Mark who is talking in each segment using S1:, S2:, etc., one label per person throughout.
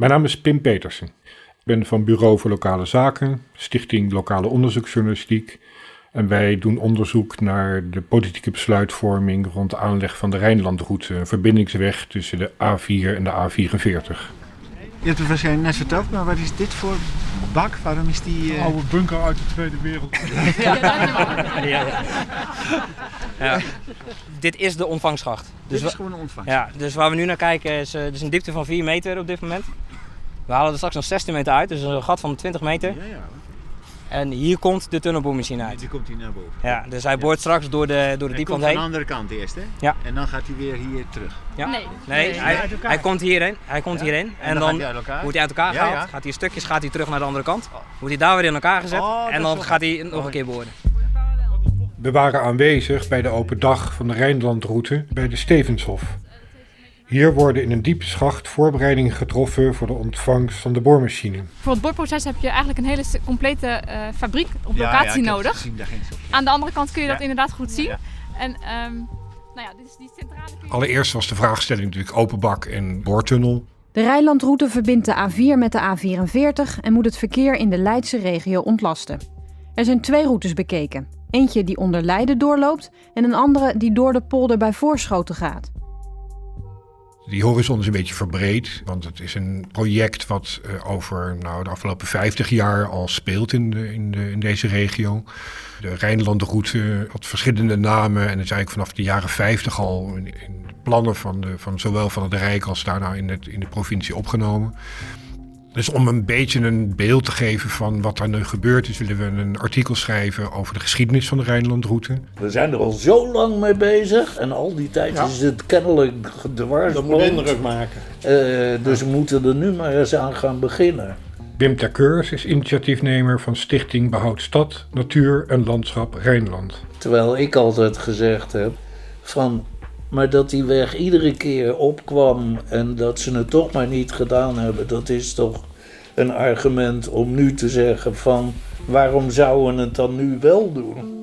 S1: Mijn naam is Pim Petersen. Ik ben van Bureau voor Lokale Zaken, Stichting Lokale Onderzoeksjournalistiek. En wij doen onderzoek naar de politieke besluitvorming rond de aanleg van de Rijnlandroute, een verbindingsweg tussen de A4 en de A44.
S2: Je hebt het waarschijnlijk net verteld, maar wat is dit voor bak? Waarom is die... Uh...
S3: Oude bunker uit de Tweede Wereld.
S4: ja, ja, ja. ja. Dit is de ontvangsschacht.
S2: Dus dit is gewoon een ontvangst.
S4: Ja, dus waar we nu naar kijken is, uh, dus een diepte van 4 meter op dit moment. We halen er straks nog 16 meter uit, dus een gat van 20 meter.
S2: Ja, ja.
S4: En hier komt de tunnelboormachine uit.
S2: Die komt hier naar boven.
S4: Ja, dus hij boort straks door de, door de diepwand heen.
S2: aan de andere kant eerst, hè?
S4: Ja.
S2: En dan gaat hij weer hier terug.
S4: Ja.
S5: Nee.
S4: Nee, hij, hij komt hierin. Hij komt
S2: Ja.
S4: hierin. En,
S2: En dan hij
S4: wordt hij uit elkaar
S2: Ja,
S4: gehaald.
S2: ja.
S4: Gaat hij stukjes gaat hij terug naar de andere kant. Wordt hij daar weer in elkaar gezet.
S2: Oh,
S4: en dan gaat hij nog een keer boren.
S1: We waren aanwezig bij de open dag van de Rijnlandroute bij de Stevenshof. Hier worden in een diepe schacht voorbereidingen getroffen voor de ontvangst van de boormachine.
S5: Voor het boorproces heb je eigenlijk een hele complete eh, fabriek op
S2: Ja, ja,
S5: locatie
S2: het
S5: nodig. Aan de andere kant kun je dat
S2: Ja.
S5: inderdaad goed zien.
S2: Ja.
S5: En ehm, nou ja, dit is die centrale...
S1: Allereerst was de vraagstelling natuurlijk open bak en boortunnel.
S6: De Rijnlandroute verbindt de A4 met de A44 en moet het verkeer in de Leidse regio ontlasten. Er zijn twee routes bekeken. Eentje die onder Leiden doorloopt en een andere die door de polder bij Voorschoten gaat.
S1: Die horizon is een beetje verbreed, want het is een project wat eh, over nou, de afgelopen 50 jaar al speelt in, in, de, in deze regio. De Rijnlandroute had verschillende namen en is eigenlijk vanaf de jaren 50 al in, plannen van, de, van zowel van het Rijk als daarna in, het, in de provincie opgenomen. Dus om een beetje een beeld te geven van wat daar nu gebeurd is, willen we een artikel schrijven over de geschiedenis van de Rijnlandroute.
S7: We zijn er al zo lang mee bezig en al die tijd
S8: Ja.
S7: is het kennelijk dwars.
S8: Dat moet indruk maken.
S7: Eh, dus we moeten er nu maar eens aan gaan beginnen.
S1: Wim Terkeurs is initiatiefnemer van Stichting Behoud Stad, Natuur en Landschap Rijnland.
S7: Terwijl ik altijd gezegd heb van, maar dat die weg iedere keer opkwam en dat ze het toch maar niet gedaan hebben, dat is toch een argument om nu te zeggen van, waarom zouden we het dan nu wel doen?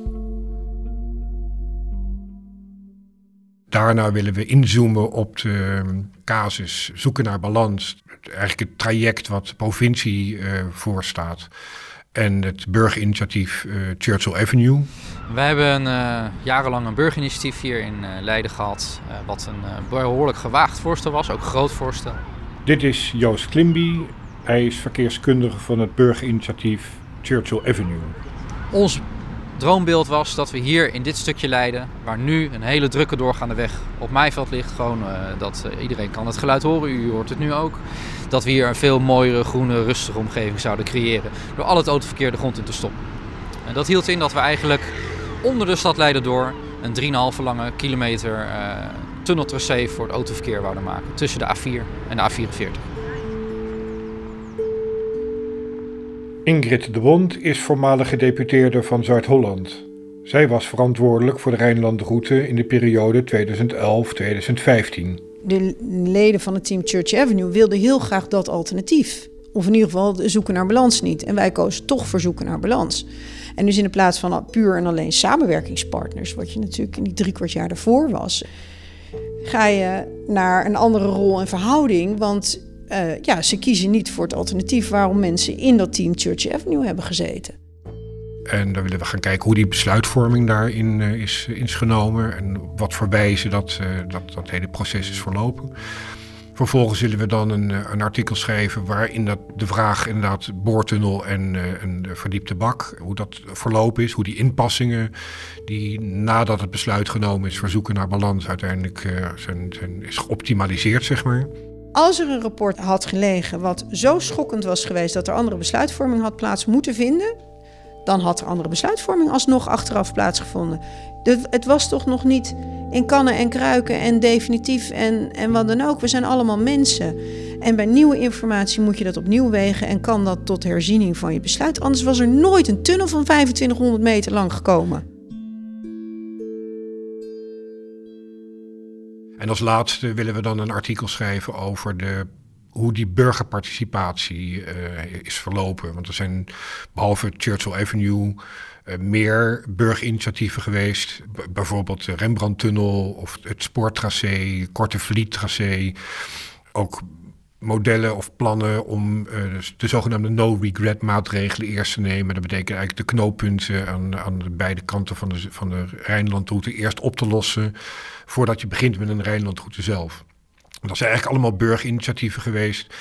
S1: Daarna willen we inzoomen op de ehm, casus zoeken naar balans. Eigenlijk het traject wat de provincie eh voorstaat. En het burgerinitiatief eh, Churchill Avenue.
S9: We hebben eh, jarenlang een burgerinitiatief hier in eh, Leiden gehad. eh, wat een eh, behoorlijk gewaagd voorstel was, ook een groot voorstel.
S1: Dit is Joost Klimby. Hij is verkeerskundige van het burgerinitiatief Churchill Avenue.
S9: Ons droombeeld was dat we hier in dit stukje Leiden, waar nu een hele drukke doorgaande weg op Meiveld ligt, gewoon eh, dat eh, iedereen kan het geluid horen, u hoort het nu ook, dat we hier een veel mooiere, groene, rustige omgeving zouden creëren door al het autoverkeer de grond in te stoppen. En dat hield in dat we eigenlijk onder de stad Leiden door een 3,5 lange kilometer eh tunneltracé voor het autoverkeer wouden maken tussen de A4 en de A44.
S1: Ingrid de Bond is voormalig gedeputeerde van Zuid-Holland. Zij was verantwoordelijk voor de Rijnlandroute in de periode 2011-2015.
S10: de leden van het team Church Avenue wilden heel graag dat alternatief. Of in ieder geval zoeken naar balans niet. En wij kozen toch voor zoeken naar balans. En dus in de plaats van puur en alleen samenwerkingspartners, wat je natuurlijk in die drie kwart jaar daarvoor was, ga je naar een andere rol en verhouding. Want eh, ja, ze kiezen niet voor het alternatief waarom mensen in dat team Church Avenue hebben gezeten.
S1: En dan willen we gaan kijken hoe die besluitvorming daarin eh, is, is genomen. En wat voor wijze dat, eh, dat, dat hele proces is verlopen. Vervolgens zullen we dan een, een artikel schrijven waarin dat de vraag inderdaad boortunnel en een verdiepte bak, hoe dat verlopen is, hoe die inpassingen die nadat het besluit genomen is verzoeken naar balans uiteindelijk zijn, zijn, is geoptimaliseerd, zeg maar.
S10: Als er een rapport had gelegen wat zo schokkend was geweest dat er andere besluitvorming had plaats moeten vinden, dan had er andere besluitvorming alsnog achteraf plaatsgevonden. De, het was toch nog niet in kannen en kruiken en definitief en, en wat dan ook. We zijn allemaal mensen. En bij nieuwe informatie moet je dat opnieuw wegen en kan dat tot herziening van je besluit. Anders was er nooit een tunnel van 2500 meter lang gekomen.
S1: En als laatste willen we dan een artikel schrijven over de, hoe die burgerparticipatie eh, is verlopen. Want er zijn behalve Churchill Avenue eh, meer burgerinitiatieven geweest. Bijvoorbeeld de Rembrandttunnel of het spoortracé, Korte Vliettracé. Ook modellen of plannen om uh, de zogenaamde no-regret maatregelen eerst te nemen. Dat betekent eigenlijk de knooppunten aan, aan de beide kanten van de, van de Rijnlandroute eerst op te lossen voordat je begint met een Rijnlandroute zelf. Dat zijn eigenlijk allemaal burgerinitiatieven geweest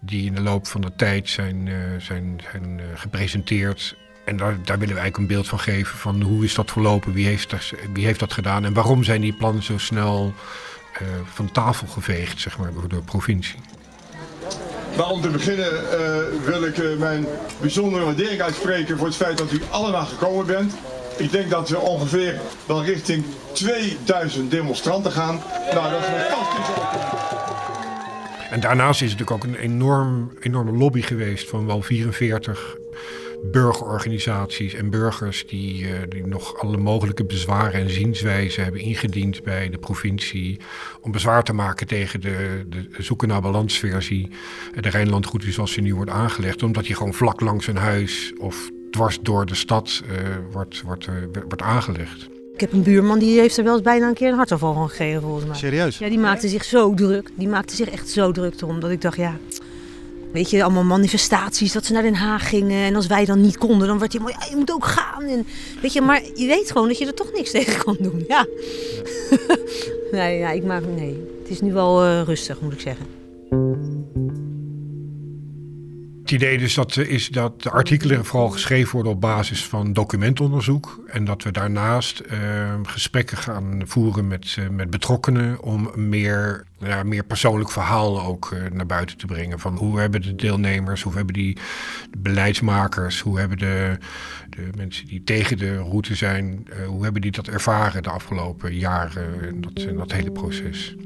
S1: die in de loop van de tijd zijn, uh, zijn, zijn uh, gepresenteerd. En daar, daar, willen we eigenlijk een beeld van geven van hoe is dat verlopen, wie heeft dat, wie heeft dat gedaan en waarom zijn die plannen zo snel van tafel geveegd zeg maar, door de provincie.
S3: Maar om te beginnen wil ik mijn bijzondere waardering uitspreken voor het feit dat u allemaal gekomen bent. Ik denk dat we ongeveer wel richting 2000 demonstranten gaan. Nou, dat is een fantastische
S1: en daarnaast is het natuurlijk ook een enorm, enorme lobby geweest van wel 44 burgerorganisaties en burgers die, uh, die nog alle mogelijke bezwaren en zienswijzen hebben ingediend bij de provincie om bezwaar te maken tegen de, de zoeken naar balansversie, de Rijnlandroute zoals die nu wordt aangelegd, omdat die gewoon vlak langs een huis of dwars door de stad uh, wordt, wordt, uh, wordt aangelegd.
S8: Ik heb een buurman die heeft er wel eens bijna een keer een hartaanval van gegeven volgens mij.
S11: Serieus?
S8: Ja, die maakte zich zo druk. Die maakte zich echt zo druk erom dat ik dacht, ja... Weet je, allemaal manifestaties, dat ze naar Den Haag gingen. En als wij dan niet konden, dan werd hij mooi, ja, je moet ook gaan. En, weet je, maar je weet gewoon dat je er toch niks tegen kan doen. Ja. ja. nee, ja, ik maak, nee, het is nu wel uh, rustig, moet ik zeggen.
S1: Idee dus dat, is dat de artikelen vooral geschreven worden op basis van documentonderzoek. En dat we daarnaast uh, gesprekken gaan voeren met, uh, met betrokkenen om meer, ja, meer persoonlijk verhaal ook uh, naar buiten te brengen. Van hoe hebben de deelnemers, hoe hebben die beleidsmakers, hoe hebben de, de mensen die tegen de route zijn, hoe hebben die dat ervaren de afgelopen jaren en dat, dat hele proces.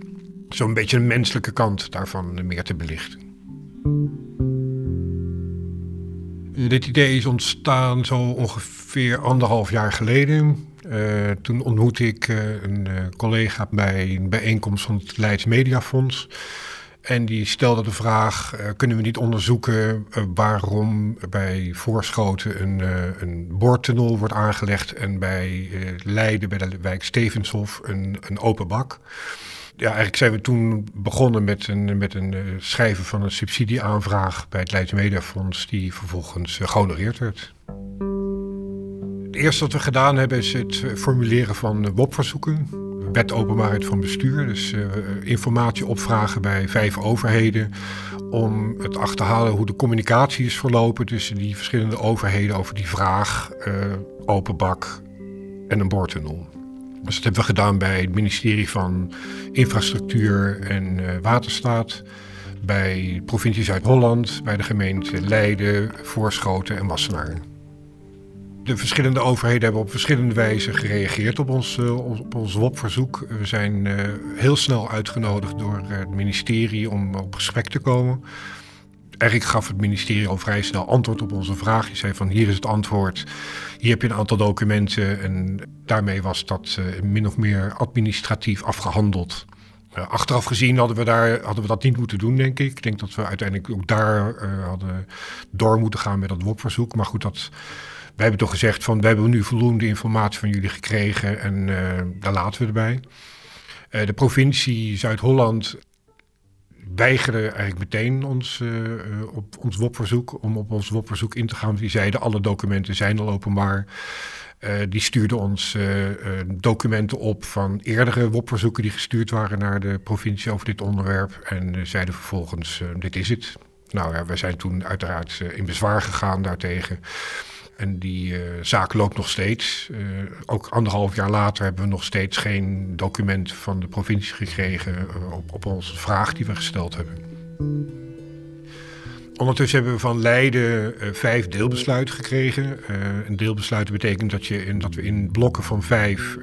S1: Zo'n beetje een menselijke kant daarvan meer te belichten. Dit idee is ontstaan zo ongeveer anderhalf jaar geleden. Uh, toen ontmoette ik uh, een uh, collega bij een bijeenkomst van het Leids Mediafonds. En die stelde de vraag: kunnen we niet onderzoeken waarom bij Voorschoten een, een boortunnel wordt aangelegd en bij Leiden, bij de wijk Stevenshof, een, een open bak? Ja, eigenlijk zijn we toen begonnen met een, met een uh, schrijven van een subsidieaanvraag bij het Leids Mediafonds, die vervolgens uh, gehonoreerd werd. Het eerste wat we gedaan hebben is het formuleren van WOP-verzoeken. Wet openbaarheid van bestuur. Dus uh, informatie opvragen bij vijf overheden. Om het achterhalen hoe de communicatie is verlopen tussen die verschillende overheden over die vraag open bak en een boortunnel. Dus dat hebben we gedaan bij het ministerie van Infrastructuur en uh, Waterstaat, bij de provincie Zuid-Holland, bij de gemeente Leiden, Voorschoten en Wassenaar. De verschillende overheden hebben op verschillende wijzen gereageerd op ons, uh, op ons WOP-verzoek. We zijn uh, heel snel uitgenodigd door het ministerie om op gesprek te komen. Eigenlijk gaf het ministerie al vrij snel antwoord op onze vraag. Je zei van hier is het antwoord, hier heb je een aantal documenten. En daarmee was dat uh, min of meer administratief afgehandeld. Uh, achteraf gezien hadden we, daar, hadden we dat niet moeten doen, denk ik. Ik denk dat we uiteindelijk ook daar uh, hadden door moeten gaan met dat WOP-verzoek. Maar goed, dat, wij hebben toch gezegd van we hebben nu voldoende informatie van jullie gekregen en daar laten we erbij. de provincie Zuid-Holland weigerde eigenlijk meteen ons, uh, op ons WOP-verzoek om op ons WOP-verzoek in te gaan. Die zeiden alle documenten zijn al openbaar. Uh, die stuurden ons documenten op van eerdere WOP-verzoeken die gestuurd waren naar de provincie over dit onderwerp. En zeiden vervolgens, dit is het. Nou ja, we zijn toen uiteraard in bezwaar gegaan daartegen. En die uh, zaak loopt nog steeds. Uh, ook anderhalf jaar later hebben we nog steeds geen document van de provincie gekregen uh, op, op, onze vraag die we gesteld hebben. Ondertussen hebben we van Leiden vijf deelbesluiten gekregen. een deelbesluit betekent dat, je dat we in blokken van vijf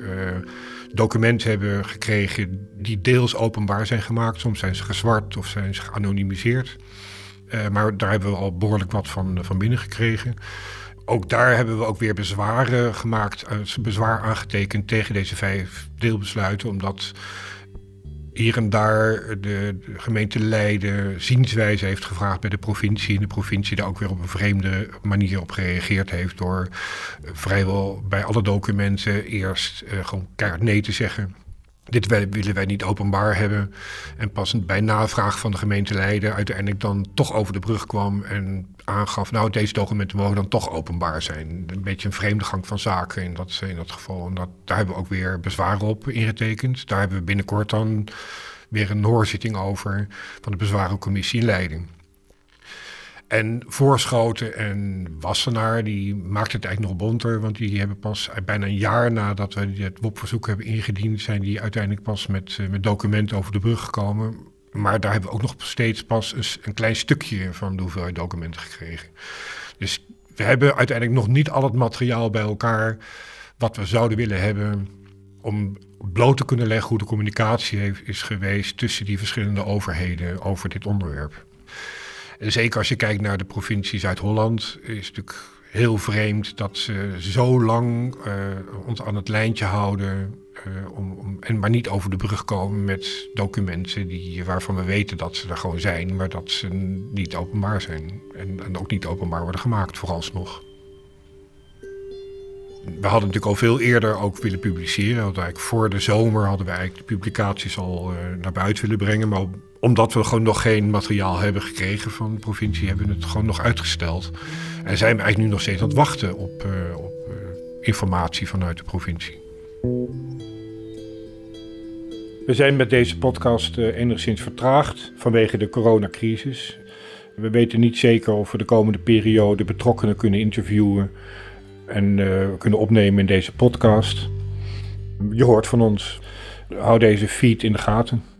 S1: documenten hebben gekregen die deels openbaar zijn gemaakt. Soms zijn ze gezwart of zijn ze geanonimiseerd. maar daar hebben we al behoorlijk wat van, van binnen gekregen ook daar hebben we ook weer bezwaren gemaakt, uh, bezwaar aangetekend tegen deze vijf deelbesluiten, omdat hier en daar de, gemeente Leiden zienswijze heeft gevraagd bij de provincie. En de provincie daar ook weer op een vreemde manier op gereageerd heeft door uh, vrijwel bij alle documenten eerst uh, gewoon keihard nee te zeggen. Dit willen wij niet openbaar hebben. En pas bij navraag van de gemeente Leiden uiteindelijk dan toch over de brug kwam en aangaf, nou deze documenten mogen dan toch openbaar zijn. Een beetje een vreemde gang van zaken in dat, in dat geval. En dat, daar hebben we ook weer bezwaren op ingetekend. Daar hebben we binnenkort dan weer een hoorzitting over van de bezwarencommissie in Leiding. En Voorschoten en Wassenaar, die maakt het eigenlijk nog bonter. Want die hebben pas bijna een jaar nadat we het WOP-verzoek hebben ingediend... zijn die uiteindelijk pas met, eh, met documenten over de brug gekomen. Maar daar hebben we ook nog steeds pas een, klein stukje van de hoeveelheid documenten gekregen. Dus we hebben uiteindelijk nog niet al het materiaal bij elkaar... wat we zouden willen hebben om bloot te kunnen leggen hoe de communicatie is geweest tussen die verschillende overheden over dit onderwerp. Zeker als je kijkt naar de provincie Zuid-Holland, is het natuurlijk heel vreemd dat ze zo lang uh, ons aan het lijntje houden. Uh, om, om, en maar niet over de brug komen met documenten die, waarvan we weten dat ze er gewoon zijn, maar dat ze niet openbaar zijn. En, en ook niet openbaar worden gemaakt, vooralsnog we hadden natuurlijk al veel eerder ook willen publiceren. eigenlijk voor de zomer hadden we eigenlijk de publicaties al uh, naar buiten willen brengen. Maar omdat we gewoon nog geen materiaal hebben gekregen van de provincie, hebben we het gewoon nog uitgesteld. En zijn we eigenlijk nu nog steeds aan het wachten op, uh, op uh, informatie vanuit de provincie.
S11: We zijn met deze podcast enigszins vertraagd vanwege de coronacrisis. We weten niet zeker of we de komende periode betrokkenen kunnen interviewen en kunnen opnemen in deze podcast. Je hoort van ons. Hou deze feed in de gaten.